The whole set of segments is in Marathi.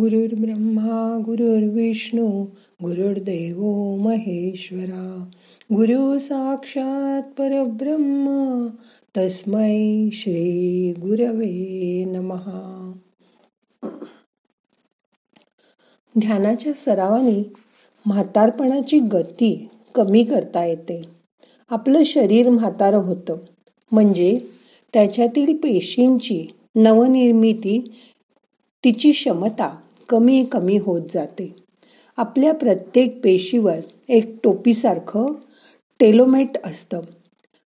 गुरुर्ब्रह्मा गुरुर्विष्णू गुरुर्देव महेश्वरा. गुरु साक्षात परब्रह्म तस्मै श्री गुरवे नमहा ध्यानाच्या सरावाने म्हातारपणाची गती कमी करता येते. आपलं शरीर म्हातार होतं. म्हणजे त्याच्यातील पेशींची नवनिर्मिती तिची क्षमता कमी कमी होत जाते. आपल्या प्रत्येक पेशीवर एक टोपीसारखं टेलोमेट असतं.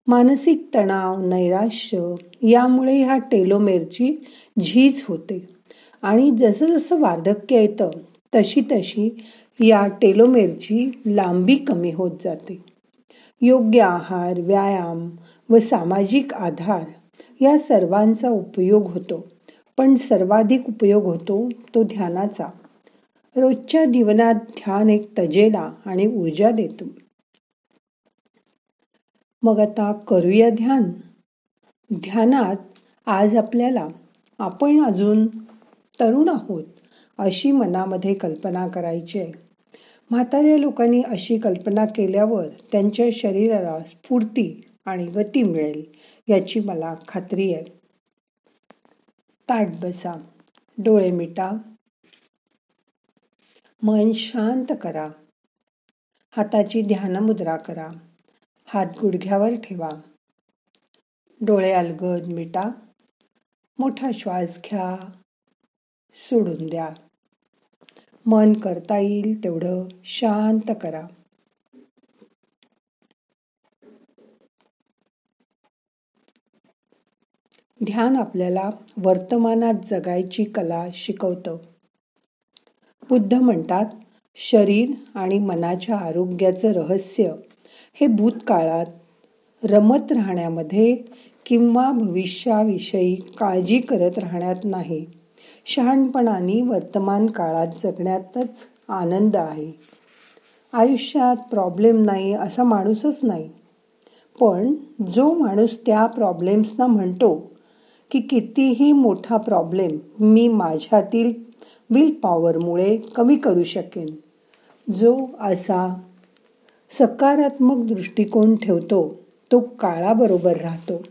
मानसिक तणाव नैराश्य यामुळे ह्या टेलोमेरची झीज होते. आणि जसं जसं वार्धक्य येतं तशी तशी या टेलोमेरची लांबी कमी होत जाते. योग्य आहार व्यायाम व सामाजिक आधार या सर्वांचा उपयोग होतो. पण सर्वाधिक उपयोग होतो तो ध्यानाचा. रोजच्या जीवनात ध्यान एक तजेला आणि ऊर्जा देतो. मग आता करूया ध्यान. ध्यानात आज आपल्याला आपण अजून तरुण आहोत अशी मनामध्ये कल्पना करायची आहे. म्हाताऱ्या लोकांनी अशी कल्पना केल्यावर त्यांच्या शरीराला स्फूर्ती आणि गती मिळेल याची मला खात्री आहे. ताट बसा डोळे मिटा. मन शांत करा. हाताची ध्यान मुद्रा करा. हात गुडघ्यावर ठेवा. डोळे अलगद मिटा. मोठा श्वास घ्या. सोडून द्या. मन करता येईल तेवढं शांत करा. ध्यान आपल्याला वर्तमानात जगायची कला शिकवतं. बुद्ध म्हणतात शरीर आणि मनाच्या आरोग्याचं रहस्य हे भूतकाळात रमत राहण्यामध्ये किंवा भविष्याविषयी काळजी करत राहण्यात नाही. शहाणपणाने वर्तमान काळात जगण्यातच आनंद आहे. आयुष्यात प्रॉब्लेम नाही असा माणूसच नाही. पण जो माणूस त्या प्रॉब्लेम्सना म्हणतो की कितीही मोठा प्रॉब्लेम मी माझ्यातील विल पॉवरमुळे कमी करू शकेन. जो असा सकारात्मक दृष्टिकोन ठेवतो तो काळाबरोबर राहतो.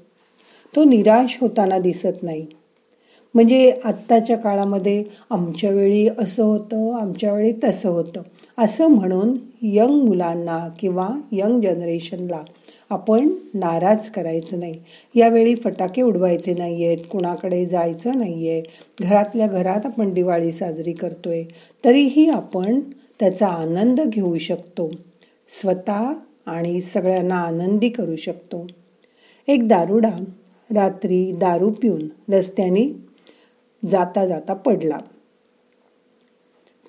तो निराश होताना दिसत नाही. म्हणजे आत्ताच्या काळामध्ये आमच्या वेळी असं होतं आमच्या वेळी तसं होतं. असं म्हणून यंग मुलांना किंवा यंग जनरेशनला आपण नाराज करायचं नाही. यावेळी फटाके उडवायचे नाही आहेत कुणाकडे जायचं नाही आहे घरातल्या घरात आपण दिवाळी साजरी करतोय तरीही आपण त्याचा आनंद घेऊ शकतो. स्वतः आणि सगळ्यांना आनंदी करू शकतो. एक दारुडा रात्री दारू पिऊन रस्त्याने जाता जाता पडला.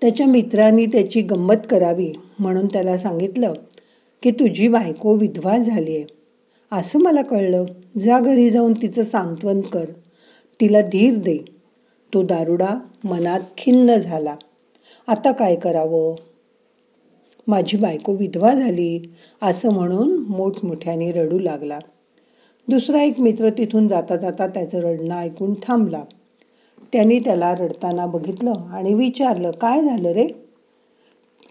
त्याच्या मित्रांनी त्याची गंमत करावी म्हणून त्याला सांगितलं की तुझी बायको विधवा झाली आहे असं मला कळलं. जा घरी जाऊन तिचं सांत्वन कर. तिला धीर दे. तो दारुडा मनात खिन्न झाला. आता काय करावं? माझी बायको विधवा झाली असं म्हणून मोठमोठ्याने रडू लागला. दुसरा एक मित्र तिथून जाता जाता त्याचं रडणं ऐकून थांबला. त्यांनी त्याला रडताना बघितलं आणि विचारलं काय झालं रे?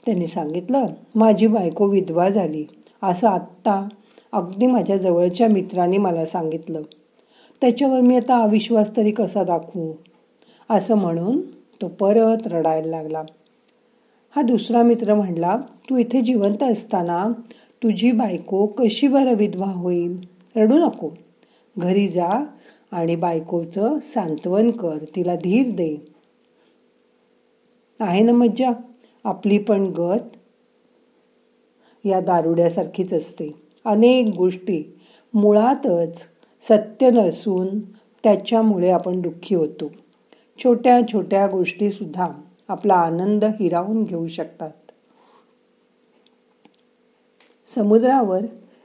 त्यांनी सांगितलं माझी बायको विधवा झाली असं आत्ता अगदी माझ्या जवळच्या मित्राने मला सांगितलं. त्याच्यावर मी आता अविश्वास तरी कसा दाखवू? असं म्हणून तो परत रडायला लागला. हा दुसरा मित्र म्हणला तू इथे जिवंत असताना तुझी बायको कशी बरं विधवा होईल? रडू नको. घरी जा आणि बायकोचं सांत्वन कर तिला धीर दे. आहे ना मज्जा? आपली पण गत या दारुड्यासारखीच असते. अनेक गोष्टी मुळातच सत्य नसून त्याच्यामुळे आपण दुःखी होतो. छोट्या छोट्या गोष्टी सुद्धा आपला आनंद हिरावून घेऊ शकतात. समुद्रावर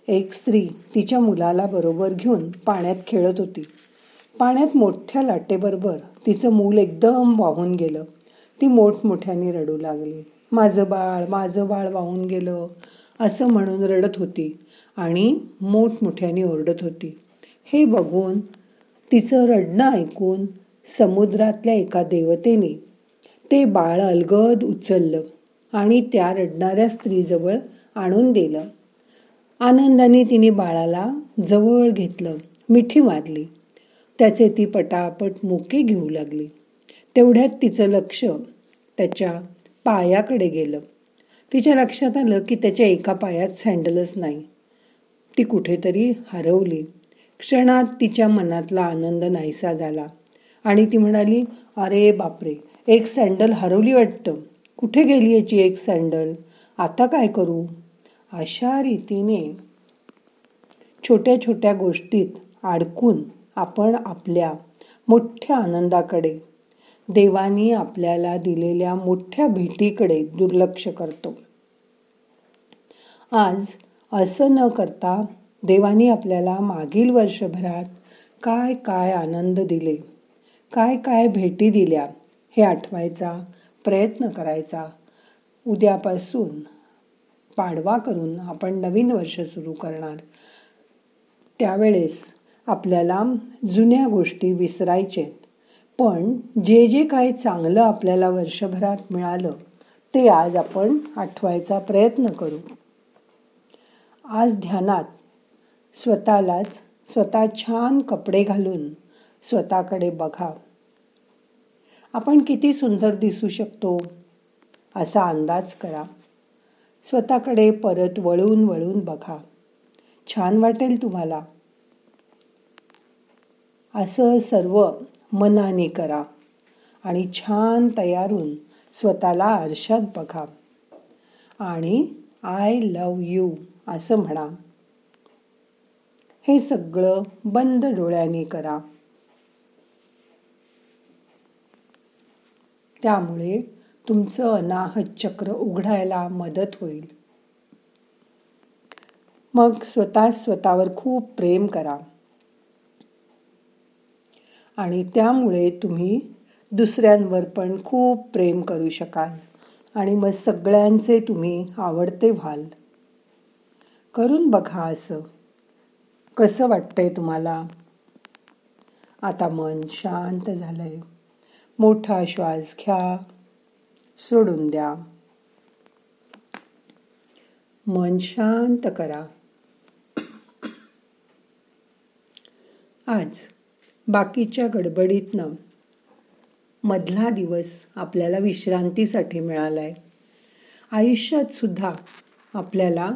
एक स्त्री तिच्या मुलाला बरोबर घेऊन पाण्यात खेळत होती. पाण्यात मोठ्या लाटेबरोबर तिचं मूल एकदम वाहून गेलं. ती मोठमोठ्याने रडू लागली. माझं बाळ माझं बाळ वाहून गेलं असं म्हणून रडत होती आणि मोठमोठ्याने ओरडत होती. हे बघून तिचं रडणं ऐकून समुद्रातल्या एका देवतेने ते बाळ अलगद उचललं आणि त्या रडणाऱ्या स्त्रीजवळ आणून दिलं. आनंदाने तिने बाळाला जवळ घेतलं मिठी मारली. त्याचे ती पटापट मोके घेऊ लागली. तेवढ्यात तिचं लक्ष त्याच्या पायाकडे गेलं. तिच्या लक्षात आलं की त्याच्या एका पायात सँडलच नाही. ती कुठेतरी हरवली. क्षणात तिच्या मनातला आनंद नाहीसा झाला. आणि ती म्हणाली अरे बापरे एक सँडल हरवली वाटतं. कुठे गेली याची एक सँडल आता काय करू? अशा रीतीने छोट्या छोट्या गोष्टीत अडकून आपण आपल्या मोठ्या आनंदाकडे देवानी आपल्याला दिलेल्या मोठ्या भेटीकडे दुर्लक्ष करतो. आज असं न करता देवानी आपल्याला मागील वर्षभरात काय काय आनंद दिले काय काय भेटी दिल्या हे आठवायचा प्रयत्न करायचा. उद्यापासून पाडवा करून आपण नवीन वर्ष सुरू करणार. त्यावेळेस आपल्याला जुन्या गोष्टी विसरायचेत. पण जे जे काही चांगलं आपल्याला वर्षभरात मिळालं ते आज आपण आठवायचा प्रयत्न करू. आज ध्यानात स्वतःलाच स्वतः छान कपडे घालून स्वतःकडे बघा. आपण किती सुंदर दिसू शकतो असा अंदाज करा. स्वतःकडे परत वळून वळून बघा. छान वाटेल तुम्हाला. असं सर्व मनाने करा आणि छान तयारून स्वतःला आरशात बघा. आणि आय लव यू असं म्हणा. हे सगळं बंद डोळ्याने करा. त्यामुळे तुमचं अनाहत चक्र उघडायला मदत होईल. मग स्वतः स्वतःवर खूप प्रेम करा. आणि त्यामुळे तुम्ही दुसऱ्यांवर पण खूप प्रेम करू शकाल. आणि मग सगळ्यांचे तुम्ही आवडते व्हाल. करून बघा असं. कसं वाटतंय तुम्हाला? आता मन शांत झालंय. मोठा श्वास घ्या. सोडून द्या. मन शांत करा. आज बाकीच्या गडबडीतनं मधला दिवस आपल्याला विश्रांतीसाठी मिळालाय. आयुष्यात सुद्धा आपल्याला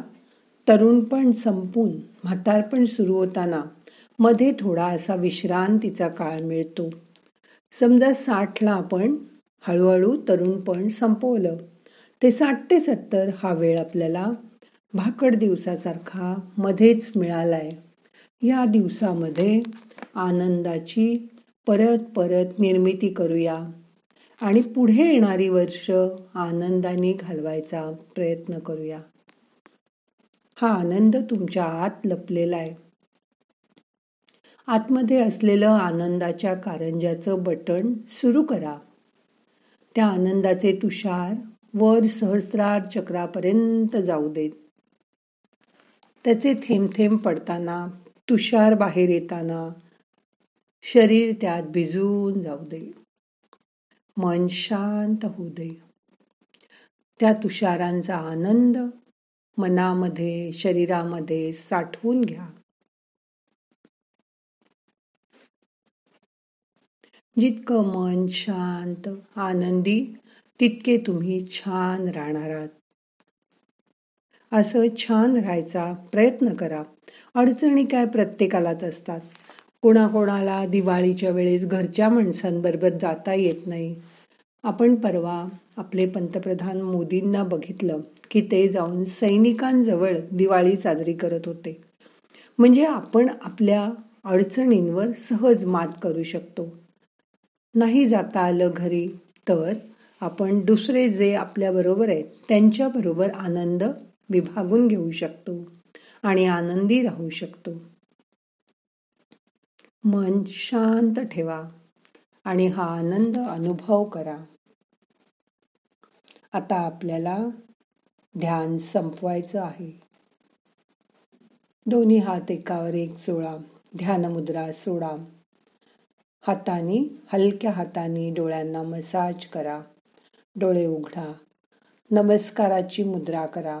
तरुणपण संपून म्हातारपण सुरू होताना मध्ये थोडा असा विश्रांतीचा काळ मिळतो. समजा साठला आपण हळूहळू तरुणपण संपवलं ते साठ ते सत्तर हा वेळ आपल्याला भाकड दिवसासारखा मध्येच मिळाला आहे या दिवसामध्ये आनंदाची परत परत निर्मिती करूया. आणि पुढे येणारी वर्ष आनंदाने घालवायचा प्रयत्न करूया. हा आनंद तुमच्या आत लपलेला आहे. आतमध्ये असलेलं आनंदाच्या कारंजाचं बटण सुरू करा. त्या आनंदाचे तुषार वर सहस्रार चक्रापर्यंत जाऊ देत. त्याचे थेंब थेंब पडताना तुषार बाहेर येताना शरीर त्यात भिजून जाऊ दे. मन शांत होऊ दे. त्या तुषारांचा आनंद मनामध्ये शरीरामध्ये साठवून घ्या. जितकं मन शांत आनंदी तितके तुम्ही छान राहणार आहात. असं छान राहायचा प्रयत्न करा. अडचणी काय प्रत्येकालाच असतात. कोणाकोणाला दिवाळीच्या वेळेस घरच्या माणसांबरोबर जाता येत नाही. आपण परवा आपले पंतप्रधान मोदींना बघितलं की ते जाऊन सैनिकांजवळ दिवाळी साजरी करत होते. म्हणजे आपण आपल्या अडचणींवर सहज मात करू शकतो. नाही जाता आलं घरी तर आपण दुसरे जे आपल्याबरोबर आहेत त्यांच्याबरोबर आनंद विभागून घेऊ शकतो आणि आनंदी राहू शकतो. मन शांत ठेवा आणि हा आनंद अनुभव करा. आता आपल्याला ध्यान संपवायचं आहे. दोन्ही हात एकावर एक सोळा ध्यान मुद्रा सोडा. हाताने हलक्या हाताने डोळ्यांना मसाज करा. डोळे उघडा. नमस्काराची मुद्रा करा.